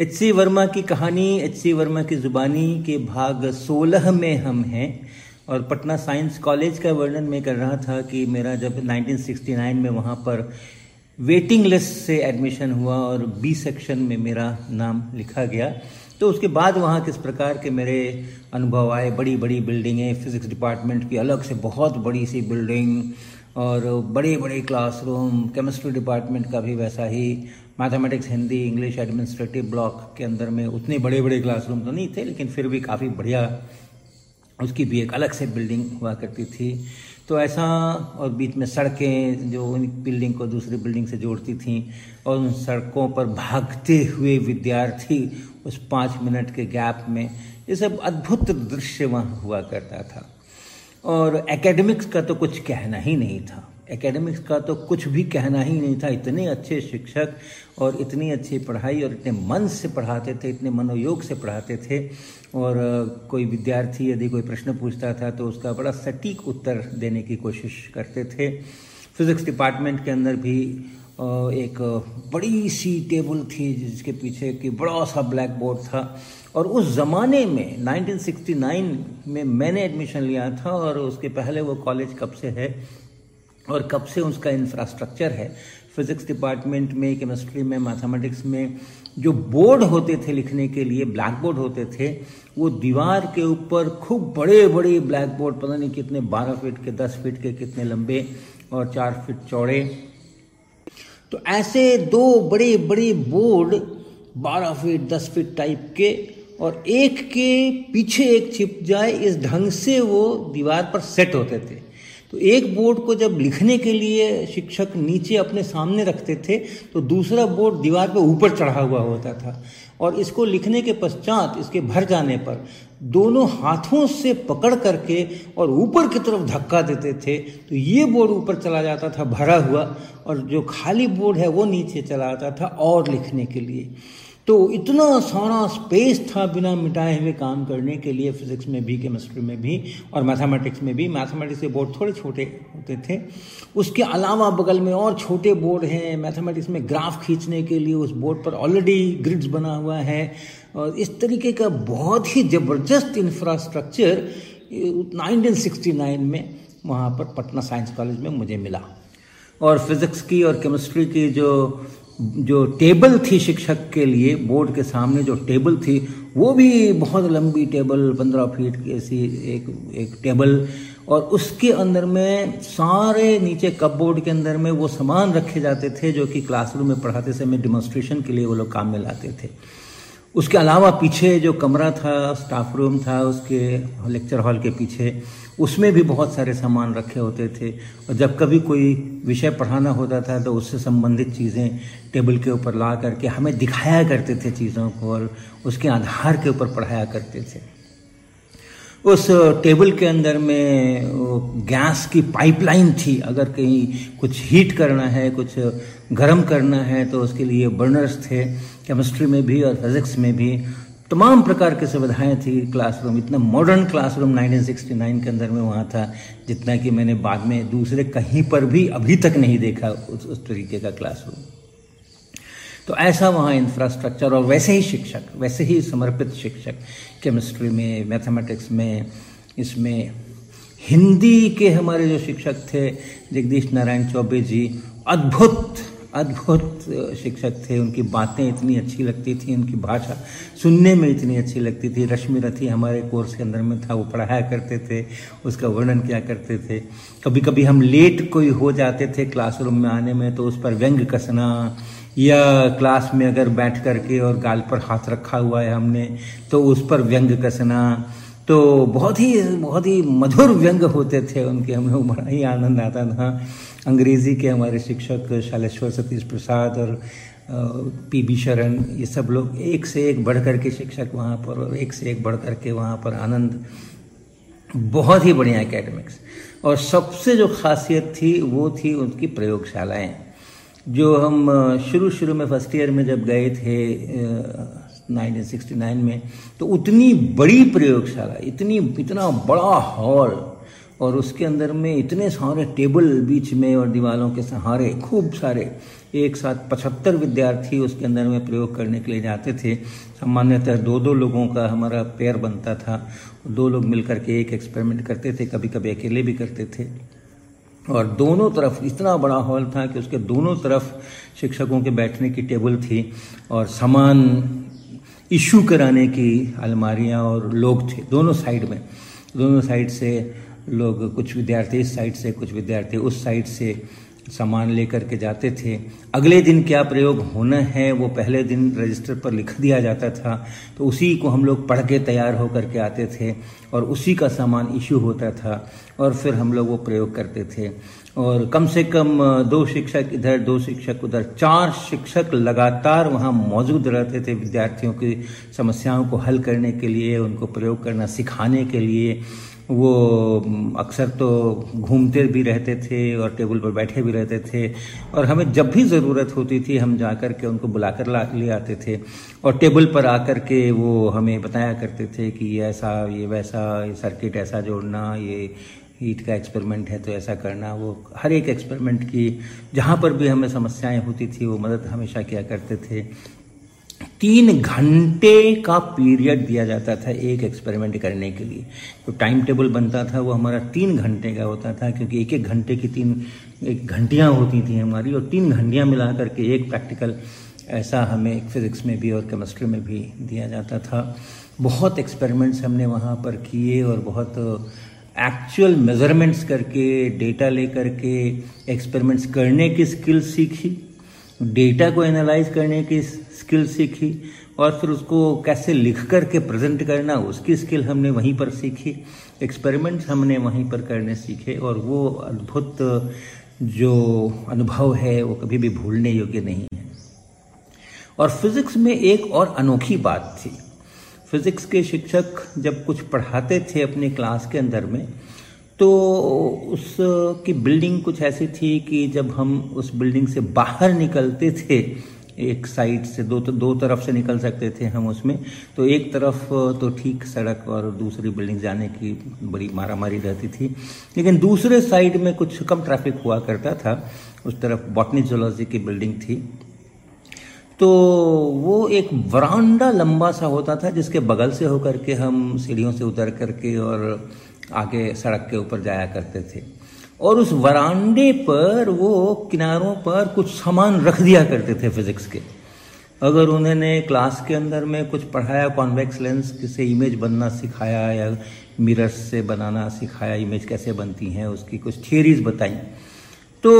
H C Verma की कहानी H C Verma की जुबानी के भाग 16 में हम हैं। और पटना साइंस कॉलेज का वर्णन मैं कर रहा था कि मेरा जब 1969 में वहाँ पर वेटिंग लिस्ट से एडमिशन हुआ और बी सेक्शन में मेरा नाम लिखा गया तो उसके बाद वहाँ किस प्रकार के मेरे अनुभव आए? बड़ी बड़ी बिल्डिंगें, फिजिक्स डिपार्टमेंट की अलग से बहुत बड़ी सी बिल्डिंग और बड़े बड़े क्लासरूम केमिस्ट्री डिपार्टमेंट का भी वैसा ही mathematics Hindi English administrative block के अंदर में उतने बड़े बड़े क्लासरूम तो नहीं थे, लेकिन फिर भी काफ़ी बढ़िया उसकी भी एक अलग से बिल्डिंग हुआ करती थी। तो ऐसा और बीच में सड़कें जो उन बिल्डिंग को दूसरी बिल्डिंग से जोड़ती थीं और उन सड़कों पर भागते हुए विद्यार्थी उस पाँच मिनट के गैप में, ये सब अद्भुत दृश्य वहाँ हुआ करता था। और एकेडमिक्स का तो कुछ कहना ही नहीं था। एकेडमिक्स का तो कुछ भी कहना ही नहीं था। इतने अच्छे शिक्षक और इतनी अच्छी पढ़ाई और इतने मन से पढ़ाते थे, इतने मनोयोग से पढ़ाते थे। और कोई विद्यार्थी यदि कोई प्रश्न पूछता था तो उसका बड़ा सटीक उत्तर देने की कोशिश करते थे। फिज़िक्स डिपार्टमेंट के अंदर भी एक बड़ी सी टेबल थी जिसके पीछे की बड़ा सा ब्लैक बोर्ड था। और उस ज़माने में 1969 में मैंने एडमिशन लिया था और उसके पहले वो कॉलेज कब से है और कब से उसका इंफ्रास्ट्रक्चर है। फिज़िक्स डिपार्टमेंट में, केमिस्ट्री में, मैथमेटिक्स में जो बोर्ड होते थे लिखने के लिए ब्लैक बोर्ड होते थे, वो दीवार के ऊपर खूब बड़े बड़े ब्लैक बोर्ड पता नहीं कितने बारह फीट के, दस फीट के, कितने लंबे और चार फीट चौड़े तो ऐसे दो बड़े बड़े बोर्ड बारह फीट, दस फीट टाइप के और एक के पीछे एक छिप जाए, इस ढंग से वो दीवार पर सेट होते थे। तो एक बोर्ड को जब लिखने के लिए शिक्षक नीचे अपने सामने रखते थे तो दूसरा बोर्ड दीवार पर ऊपर चढ़ा हुआ होता था। और इसको लिखने के पश्चात इसके भर जाने पर दोनों हाथों से पकड़ करके और ऊपर की तरफ़ धक्का देते थे। तो ये बोर्ड ऊपर चला जाता था, भरा हुआ, और जो खाली बोर्ड है वो नीचे चला जाता था और लिखने के लिए। तो इतना सारा स्पेस था बिना मिटाए हुए काम करने के लिए फिजिक्स में भी केमिस्ट्री में भी और मैथमेटिक्स में भी। मैथमेटिक्स के बोर्ड थोड़े छोटे होते थे। उसके अलावा बगल में और छोटे बोर्ड हैं। मैथमेटिक्स में ग्राफ खींचने के लिए उस बोर्ड पर ऑलरेडी ग्रिड्स बना हुआ है। और इस तरीके का बहुत ही ज़बरदस्त इंफ्रास्ट्रक्चर 1969 में वहाँ पर पटना साइंस कॉलेज में मुझे मिला। और फिज़िक्स की और केमिस्ट्री की जो जो टेबल थी शिक्षक के लिए, बोर्ड के सामने जो टेबल थी, वो भी बहुत लंबी टेबल, पंद्रह फीट की ऐसी एक एक टेबल, और उसके अंदर में सारे नीचे कपबोर्ड के अंदर में वो सामान रखे जाते थे जो कि क्लासरूम में पढ़ाते समय डिमॉन्स्ट्रेशन के लिए वो लोग काम में लाते थे। उसके अलावा पीछे जो कमरा था स्टाफ रूम था, उसके लेक्चर हॉल के पीछे, उसमें भी बहुत सारे सामान रखे होते थे। और जब कभी कोई विषय पढ़ाना होता था तो उससे संबंधित चीज़ें टेबल के ऊपर ला करके हमें दिखाया करते थे चीज़ों को और उसके आधार के ऊपर पढ़ाया करते थे। उस टेबल के अंदर में गैस की पाइपलाइन थी। अगर कहीं कुछ हीट करना है, कुछ गर्म करना है तो उसके लिए बर्नर्स थे केमिस्ट्री में भी और फिजिक्स में भी। तमाम प्रकार की सुविधाएँ थी क्लासरूम इतना मॉडर्न क्लासरूम 1969 के अंदर में वहाँ था, जितना कि मैंने बाद में दूसरे कहीं पर भी अभी तक नहीं देखा उस उस तरीके का क्लासरूम तो ऐसा वहाँ इंफ्रास्ट्रक्चर और वैसे ही शिक्षक, वैसे ही समर्पित शिक्षक केमिस्ट्री में मैथमेटिक्स में, इसमें हिंदी के हमारे जो शिक्षक थे, जगदीश नारायण चौबे जी, अद्भुत अद्भुत शिक्षक थे, उनकी बातें इतनी अच्छी लगती थी, उनकी भाषा सुनने में इतनी अच्छी लगती थी। रश्मि रथी हमारे कोर्स के अंदर में था, वो पढ़ाया करते थे, उसका वर्णन किया करते थे। कभी कभी हम लेट कोई हो जाते थे क्लासरूम में आने में तो उस पर व्यंग कसना, या क्लास में अगर बैठ करके और गाल पर हाथ रखा हुआ है हमने तो उस पर व्यंग कसना तो बहुत ही बहुत ही मधुर व्यंग होते थे उनके। हमें बड़ा ही आनंद आता था। अंग्रेज़ी के हमारे शिक्षक शालेश्वर सतीश प्रसाद और पी बी शरण, ये सब लोग एक से एक बढ़ कर के शिक्षक वहाँ पर और एक से एक बढ़ कर के वहाँ पर आनंद। बहुत ही बढ़िया एकेडमिक्स और सबसे जो खासियत थी, वो थी उनकी प्रयोगशालाएँ। जो हम शुरू शुरू में फ़र्स्ट ईयर में जब गए थे 1969 में तो उतनी बड़ी प्रयोगशाला, इतनी, इतना बड़ा हॉल और उसके अंदर में इतने सारे टेबल बीच में और दीवारों के सहारे, खूब सारे, एक साथ पचहत्तर विद्यार्थी उसके अंदर में प्रयोग करने के लिए जाते थे। सामान्यतः दो दो लोगों का हमारा पेयर बनता था। दो लोग मिलकर के एक एक्सपेरिमेंट करते थे कभी कभी अकेले भी करते थे। और दोनों तरफ़ इतना बड़ा हॉल था कि उसके दोनों तरफ़ शिक्षकों के बैठने की टेबल थी और सामान इशू कराने की अलमारियाँ और लोग थे, दोनों साइड में। दोनों साइड से लोग, कुछ विद्यार्थी इस साइड से, कुछ विद्यार्थी उस साइड से सामान लेकर के जाते थे। अगले दिन क्या प्रयोग होना है, वो पहले दिन रजिस्टर पर लिख दिया जाता था। तो उसी को हम लोग पढ़ के तैयार होकर के आते थे और उसी का सामान इशू होता था और फिर हम लोग वो प्रयोग करते थे। और कम से कम दो शिक्षक इधर, दो शिक्षक उधर, चार शिक्षक लगातार वहाँ मौजूद रहते थे विद्यार्थियों की समस्याओं को हल करने के लिए, उनको प्रयोग करना सिखाने के लिए। वो अक्सर तो घूमते भी रहते थे और टेबल पर बैठे भी रहते थे। और हमें जब भी ज़रूरत होती थी, हम जा कर के उनको बुलाकर ला, ले आते थे। और टेबल पर आकर के वो हमें बताया करते थे कि ये ऐसा, ये वैसा, ये सर्किट ऐसा जोड़ना, ये हीट का एक्सपेरिमेंट है तो ऐसा करना, वो हर एक एक्सपेरिमेंट की, जहाँ पर भी हमें समस्याएँ होती थी, वो मदद हमेशा किया करते थे। तीन घंटे का पीरियड दिया जाता था एक एक्सपेरिमेंट करने के लिए। तो टाइम टेबल बनता था, वो हमारा तीन घंटे का होता था, क्योंकि एक एक घंटे की तीन, एक घंटियाँ होती थी हमारी, और तीन घंटियाँ मिला करके एक प्रैक्टिकल ऐसा हमें फिज़िक्स में भी और केमिस्ट्री में भी दिया जाता था। बहुत एक्सपेरिमेंट्स हमने वहाँ पर किए और बहुत एक्चुअल मेजरमेंट्स करके डेटा लेकर के एक्सपेरिमेंट्स करने की स्किल सीखी डेटा को एनालाइज करने की स्किल सीखी, और फिर उसको कैसे लिख कर के प्रेजेंट करना, उसकी स्किल हमने वहीं पर सीखी एक्सपेरिमेंट्स हमने वहीं पर करने सीखे, और वो अद्भुत, जो अनुभव है, वो कभी भी भूलने योग्य नहीं है। और फिजिक्स में एक और अनोखी बात थी फिजिक्स के शिक्षक जब कुछ पढ़ाते थे अपनी क्लास के अंदर में तो उसकी बिल्डिंग कुछ ऐसी थी कि जब हम उस बिल्डिंग से बाहर निकलते थे, एक साइड से दो दो तरफ़ से निकल सकते थे हम उसमें तो एक तरफ़ तो ठीक सड़क और दूसरी बिल्डिंग जाने की बड़ी मारा मारी रहती थी। लेकिन दूसरे साइड में कुछ कम ट्रैफ़िक हुआ करता था। उस तरफ़ बॉटनी जोलॉजी की बिल्डिंग थी। तो वो एक वरांडा लंबा सा होता था, जिसके बगल से होकर के हम सीढ़ियों से उतर करके और आगे सड़क के ऊपर जाया करते थे। और उस वरांडे पर, वो किनारों पर कुछ सामान रख दिया करते थे फिजिक्स के। अगर उन्होंने क्लास के अंदर में कुछ पढ़ाया, कॉन्वेक्स लेंस से इमेज बनना सिखाया, या मिरर्स से बनाना सिखाया, इमेज कैसे बनती हैं, उसकी कुछ थियरीज बताई तो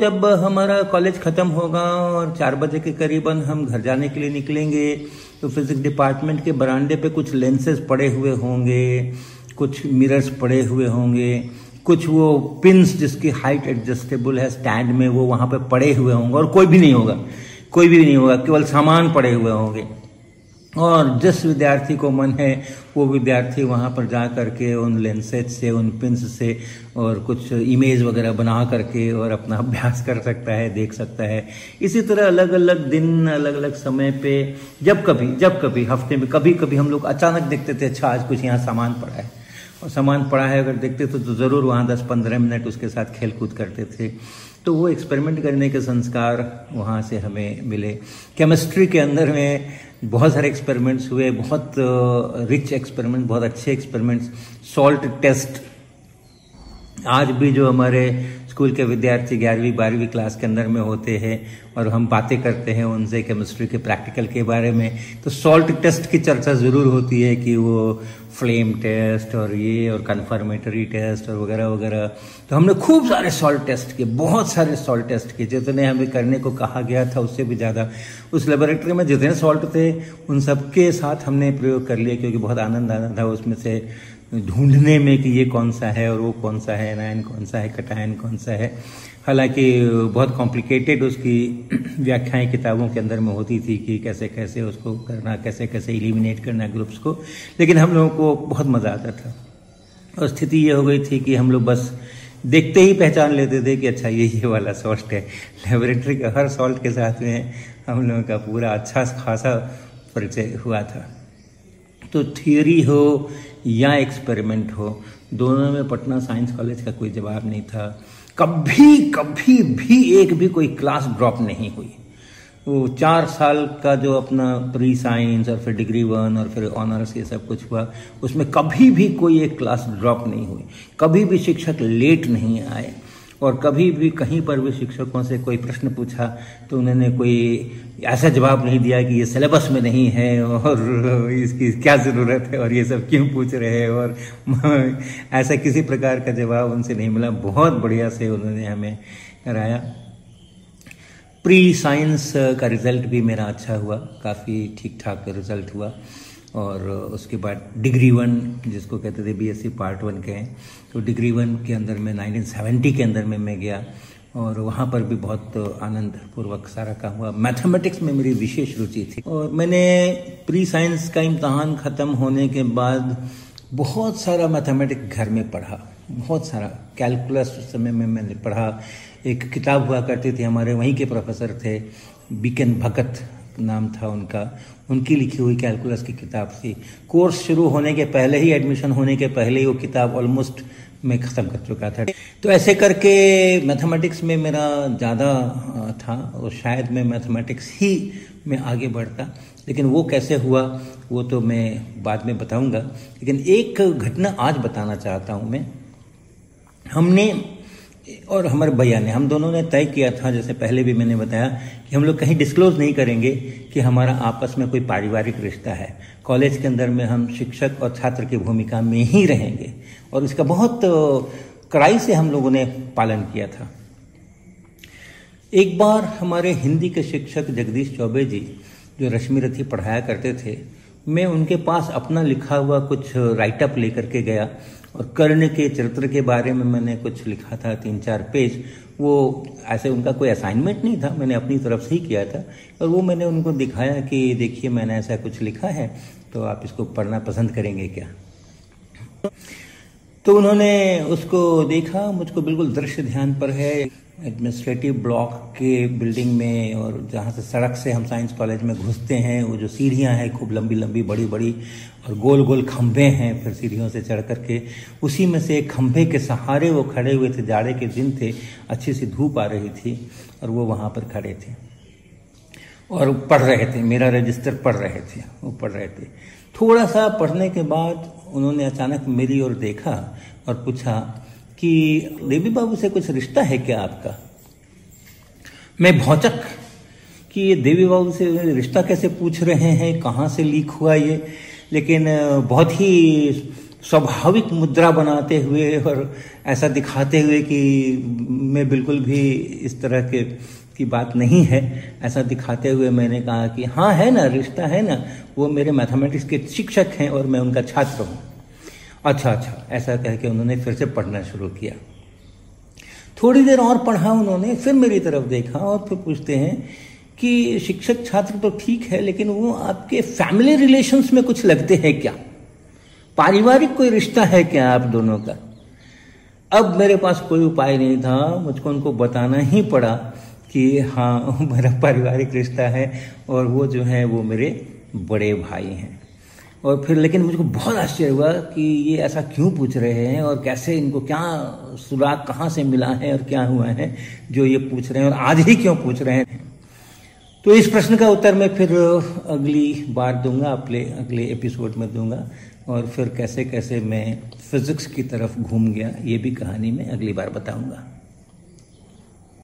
जब हमारा कॉलेज ख़त्म होगा और चार बजे के करीबन हम घर जाने के लिए निकलेंगे तो फिजिक्स डिपार्टमेंट के बरांडे पे कुछ लेंसेज पड़े हुए होंगे, कुछ मिरर्स पड़े हुए होंगे, कुछ वो पिंस जिसकी हाइट एडजस्टेबल है स्टैंड में वो वहाँ पे पड़े हुए होंगे और कोई भी नहीं होगा, कोई भी नहीं होगा, केवल सामान पड़े हुए होंगे। और जिस विद्यार्थी को मन है वो विद्यार्थी वहाँ पर जा करके उन लेंसेज से उन पिंस से और कुछ इमेज वगैरह बना करके और अपना अभ्यास कर सकता है देख सकता है। इसी तरह अलग अलग दिन अलग अलग समय पे जब कभी जब कभी हफ़्ते में कभी कभी हम लोग अचानक देखते थे अच्छा आज कुछ यहाँ सामान पड़ा है। और सामान पड़ा है अगर देखते तो, तो ज़रूर वहाँ दस पंद्रह मिनट उसके साथ खेल कूद करते थे। तो वो एक्सपेरिमेंट करने के संस्कार वहाँ से हमें मिले। केमिस्ट्री के अंदर में बहुत सारे एक्सपेरिमेंट्स हुए, बहुत रिच एक्सपेरिमेंट बहुत अच्छे एक्सपेरिमेंट्स सॉल्ट टेस्ट आज भी जो हमारे स्कूल के विद्यार्थी ग्यारहवीं, बारहवीं क्लास के अंदर में होते हैं और हम बातें करते हैं उनसे केमिस्ट्री के प्रैक्टिकल के बारे में। तो सॉल्ट टेस्ट की चर्चा ज़रूर होती है कि वो फ्लेम टेस्ट और ये और कन्फर्मेटरी टेस्ट और वगैरह वगैरह। तो हमने खूब सारे सॉल्ट टेस्ट किए, बहुत सारे सॉल्ट टेस्ट किए। जितने हमें करने को कहा गया था उससे भी ज़्यादा। उस लेबोरेटरी में जितने सॉल्ट थे, उन सबके साथ हमने प्रयोग कर लिया क्योंकि बहुत आनंद आना था उसमें से। ढूँढने में कि ये कौन सा है और वो कौन सा है, नायन कौन सा है, कटायन कौन सा है। हालाँकि बहुत कॉम्प्लिकेटेड उसकी व्याख्याएँ किताबों के अंदर में होती थी कि कैसे कैसे उसको करना, कैसे कैसे इलिमिनेट करना ग्रुप्स को, लेकिन हम लोगों को बहुत मज़ा आता था। और स्थिति ये हो गई थी कि हम लोग बस देखते ही पहचान लेते थे कि अच्छा ये ये वाला सॉल्ट है। लेबोरेटरी के हर सॉल्ट के साथ में हम लोगों का पूरा अच्छा खासा परिचय हुआ था। तो थियोरी हो या एक्सपेरिमेंट हो, दोनों में पटना साइंस कॉलेज का कोई जवाब नहीं था। कभी कभी भी एक भी कोई क्लास ड्रॉप नहीं हुई। वो चार साल का जो अपना प्री साइंस और फिर डिग्री वन और फिर ऑनर्स ये सब कुछ हुआ, उसमें कभी भी कोई एक क्लास ड्रॉप नहीं हुई। कभी भी शिक्षक लेट नहीं आए। और कभी भी कहीं पर भी शिक्षकों से कोई प्रश्न पूछा तो उन्होंने कोई ऐसा जवाब नहीं दिया कि ये सिलेबस में नहीं है और इसकी क्या ज़रूरत है और ये सब क्यों पूछ रहे हैं और ऐसा किसी प्रकार का जवाब उनसे नहीं मिला। बहुत बढ़िया से उन्होंने हमें कराया। प्री साइंस का रिज़ल्ट भी मेरा अच्छा हुआ, काफ़ी ठीक ठाक रिज़ल्ट हुआ। और उसके बाद डिग्री वन, जिसको कहते थे बीएससी पार्ट वन के हैं। तो डिग्री वन के अंदर में 1970 के अंदर में मैं गया और वहाँ पर भी बहुत आनंद पूर्वक सारा काम हुआ। मैथमेटिक्स में मेरी विशेष रुचि थी और मैंने प्री साइंस का इम्तहान ख़त्म होने के बाद बहुत सारा मैथमेटिक्स घर में पढ़ा। बहुत सारा कैलकुलस उस समय में मैंने पढ़ा। एक किताब हुआ करती थी हमारे, वहीं के प्रोफेसर थे बीकन भगत नाम था उनका। उनकी लिखी हुई कैलकुलस की किताब थी। कोर्स शुरू होने के पहले ही एडमिशन होने के पहले ही वो किताब ऑलमोस्ट मैं ख़त्म कर चुका था। तो ऐसे करके मैथमेटिक्स में मेरा ज़्यादा था और शायद मैं मैथमेटिक्स ही में आगे बढ़ता। लेकिन वो कैसे हुआ, वो तो मैं बाद में बताऊँगा। लेकिन एक घटना आज बताना चाहता हूँ मैं। हमने और हमारे भैया ने हम दोनों ने तय किया था, जैसे पहले भी मैंने बताया, कि हम लोग कहीं डिस्क्लोज नहीं करेंगे कि हमारा आपस में कोई पारिवारिक रिश्ता है। कॉलेज के अंदर में हम शिक्षक और छात्र की भूमिका में ही रहेंगे। और इसका बहुत कड़ाई से हम लोगों ने पालन किया था। एक बार हमारे हिंदी के शिक्षक जगदीश चौबे जी, जो रश्मि रथी पढ़ाया करते थे मैं उनके पास अपना लिखा हुआ कुछ राइटअप लेकर के गया और कर्ण के, चरित्र के बारे में मैंने कुछ लिखा था, तीन चार पेज। वो ऐसे उनका कोई असाइनमेंट नहीं था, मैंने अपनी तरफ़ से ही किया था। और वो मैंने उनको दिखाया कि देखिए मैंने ऐसा कुछ लिखा है तो आप इसको पढ़ना पसंद करेंगे क्या? तो उन्होंने उसको देखा, मुझको बिल्कुल दृश्य ध्यान पर है। एडमिनिस्ट्रेटिव ब्लॉक के बिल्डिंग में और जहाँ से सड़क से हम साइंस कॉलेज में घुसते हैं, वो जो सीढ़ियाँ हैं, खूब लंबी लंबी बड़ी बड़ी और गोल गोल खंभे हैं फिर सीढ़ियों से चढ़ करके। उसी में से एक खंभे के सहारे वो खड़े हुए थे, जाड़े के दिन थे, अच्छी सी धूप आ रही थी और वो वहाँ पर खड़े थे। और पढ़ रहे थे, मेरा रजिस्टर पढ़ रहे थे, वो पढ़ रहे थे। थोड़ा सा पढ़ने के बाद उन्होंने अचानक मेरी ओर देखा और पूछा कि देवी बाबू से कुछ रिश्ता है क्या आपका? मैं भौचक कि ये देवी बाबू से रिश्ता कैसे पूछ रहे हैं, कहाँ से लीक हुआ ये? लेकिन, बहुत ही स्वाभाविक मुद्रा बनाते हुए और ऐसा दिखाते हुए कि मैं बिल्कुल भी इस तरह के की बात नहीं है, ऐसा दिखाते हुए मैंने कहा कि हाँ है ना, रिश्ता है ना, वो मेरे मैथमेटिक्स के शिक्षक हैं और मैं उनका छात्र हूँ। अच्छा अच्छा ऐसा कह के उन्होंने फिर से पढ़ना शुरू किया। थोड़ी देर और पढ़ा उन्होंने, फिर मेरी तरफ़ देखा और फिर पूछते हैं कि शिक्षक छात्र तो ठीक है, लेकिन वो आपके फैमिली रिलेशंस में कुछ लगते हैं क्या? पारिवारिक कोई रिश्ता है क्या आप दोनों का? अब मेरे पास कोई उपाय नहीं था, मुझको उनको बताना ही पड़ा। कि हाँ मेरा पारिवारिक रिश्ता है और वो जो है, वो मेरे बड़े भाई हैं। और फिर, लेकिन मुझको बहुत आश्चर्य हुआ कि ये ऐसा क्यों पूछ रहे हैं और कैसे इनको, क्या सुराग कहाँ से मिला है और क्या हुआ है जो ये पूछ रहे हैं और आज ही क्यों पूछ रहे हैं? तो इस प्रश्न का उत्तर मैं फिर अगली बार दूँगा अपने अगले एपिसोड में दूँगा। और फिर कैसे कैसे मैं फिजिक्स की तरफ़ घूम गया, ये भी कहानी मैं अगली बार बताऊँगा।